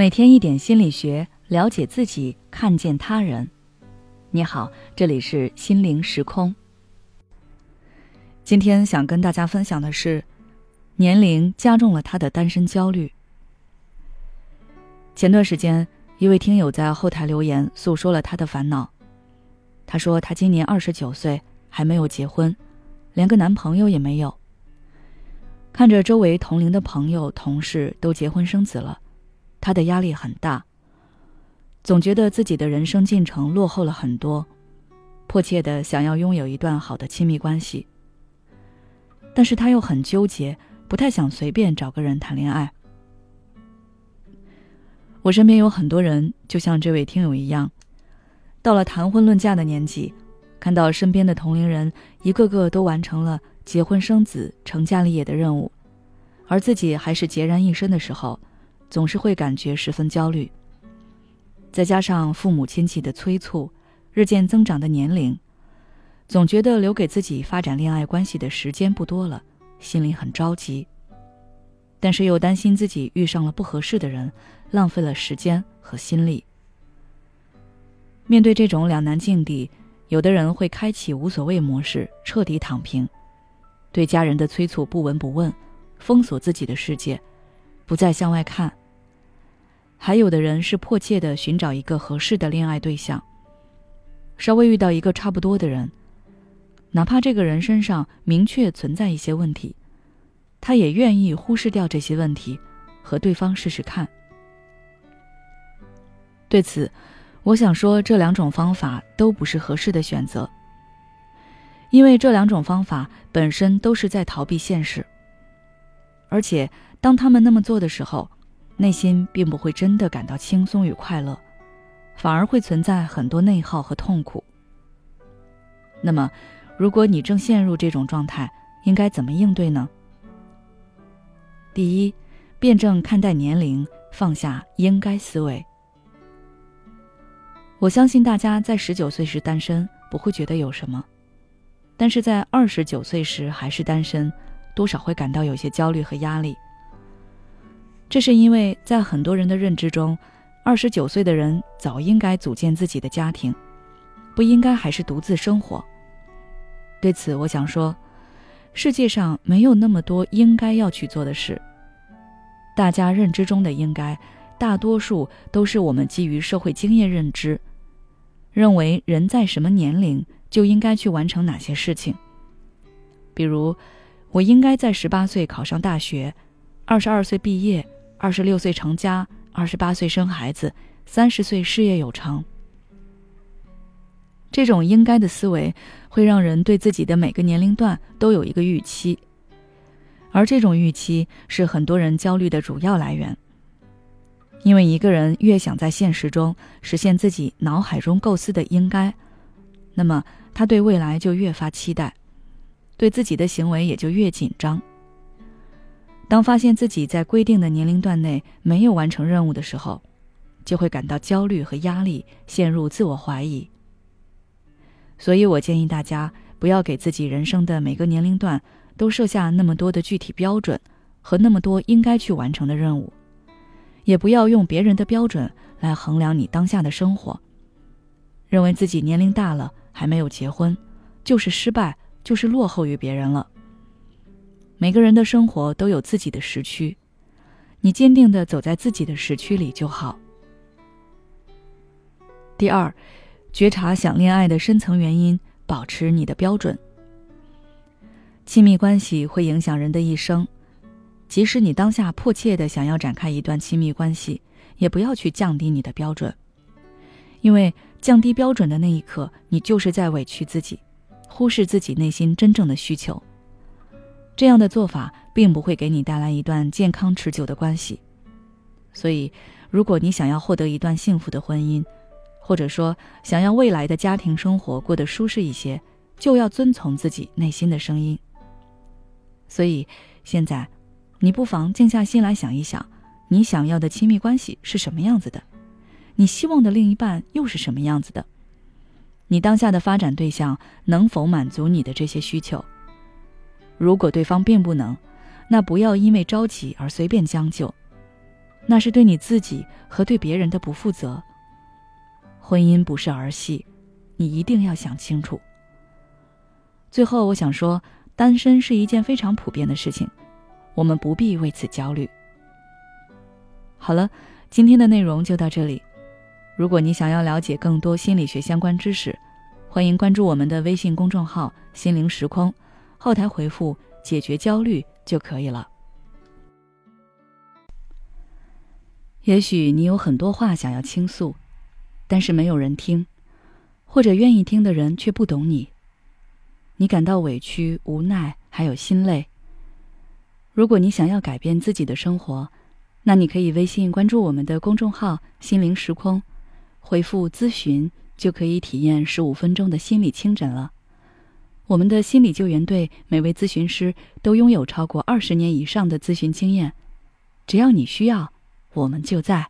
每天一点心理学，了解自己，看见他人。你好，这里是心灵时空。今天想跟大家分享的是，年龄加重了他的单身焦虑。前段时间，一位听友在后台留言诉说了他的烦恼。他说他今年二十九岁，还没有结婚，连个男朋友也没有。看着周围同龄的朋友、同事都结婚生子了。他的压力很大，总觉得自己的人生进程落后了很多，迫切的想要拥有一段好的亲密关系。但是他又很纠结，不太想随便找个人谈恋爱。我身边有很多人，就像这位听友一样，到了谈婚论嫁的年纪，看到身边的同龄人一个个都完成了结婚生子、成家立业的任务，而自己还是孑然一身的时候。总是会感觉十分焦虑。再加上父母亲戚的催促，日渐增长的年龄，总觉得留给自己发展恋爱关系的时间不多了，心里很着急。但是又担心自己遇上了不合适的人，浪费了时间和心力。面对这种两难境地，有的人会开启无所谓模式，彻底躺平，对家人的催促不闻不问，封锁自己的世界，不再向外看。还有的人是迫切的寻找一个合适的恋爱对象。稍微遇到一个差不多的人，哪怕这个人身上明确存在一些问题，他也愿意忽视掉这些问题，和对方试试看。对此，我想说，这两种方法都不是合适的选择，因为这两种方法本身都是在逃避现实。而且，当他们那么做的时候，内心并不会真的感到轻松与快乐，反而会存在很多内耗和痛苦。那么，如果你正陷入这种状态，应该怎么应对呢？第一，辩证看待年龄，放下应该思维。我相信大家在十九岁时单身不会觉得有什么，但是在二十九岁时还是单身，多少会感到有些焦虑和压力。这是因为在很多人的认知中，二十九岁的人早应该组建自己的家庭，不应该还是独自生活。对此，我想说，世界上没有那么多应该要去做的事。大家认知中的应该，大多数都是我们基于社会经验认知，认为人在什么年龄就应该去完成哪些事情。比如，我应该在十八岁考上大学，二十二岁毕业。二十六岁成家，二十八岁生孩子，三十岁事业有成。这种应该的思维会让人对自己的每个年龄段都有一个预期，而这种预期是很多人焦虑的主要来源。因为一个人越想在现实中实现自己脑海中构思的应该，那么他对未来就越发期待，对自己的行为也就越紧张。当发现自己在规定的年龄段内没有完成任务的时候，就会感到焦虑和压力，陷入自我怀疑。所以我建议大家不要给自己人生的每个年龄段都设下那么多的具体标准和那么多应该去完成的任务，也不要用别人的标准来衡量你当下的生活。认为自己年龄大了还没有结婚，就是失败，就是落后于别人了。每个人的生活都有自己的时区，你坚定的走在自己的时区里就好。第二，觉察想恋爱的深层原因，保持你的标准。亲密关系会影响人的一生，即使你当下迫切的想要展开一段亲密关系，也不要去降低你的标准，因为降低标准的那一刻，你就是在委屈自己，忽视自己内心真正的需求。这样的做法并不会给你带来一段健康持久的关系，所以，如果你想要获得一段幸福的婚姻，或者说想要未来的家庭生活过得舒适一些，就要遵从自己内心的声音。所以，现在，你不妨静下心来想一想，你想要的亲密关系是什么样子的？你希望的另一半又是什么样子的？你当下的发展对象能否满足你的这些需求？如果对方并不能，那不要因为着急而随便将就。那是对你自己和对别人的不负责。婚姻不是儿戏，你一定要想清楚。最后，我想说，单身是一件非常普遍的事情，我们不必为此焦虑。好了，今天的内容就到这里。如果你想要了解更多心理学相关知识，欢迎关注我们的微信公众号“心灵时空”，后台回复“解决焦虑”就可以了。也许你有很多话想要倾诉，但是没有人听，或者愿意听的人却不懂你。你感到委屈、无奈，还有心累。如果你想要改变自己的生活，那你可以微信关注我们的公众号“心灵时空”。回复咨询就可以体验十五分钟的心理清诊了。我们的心理救援队每位咨询师都拥有超过二十年以上的咨询经验，只要你需要，我们就在。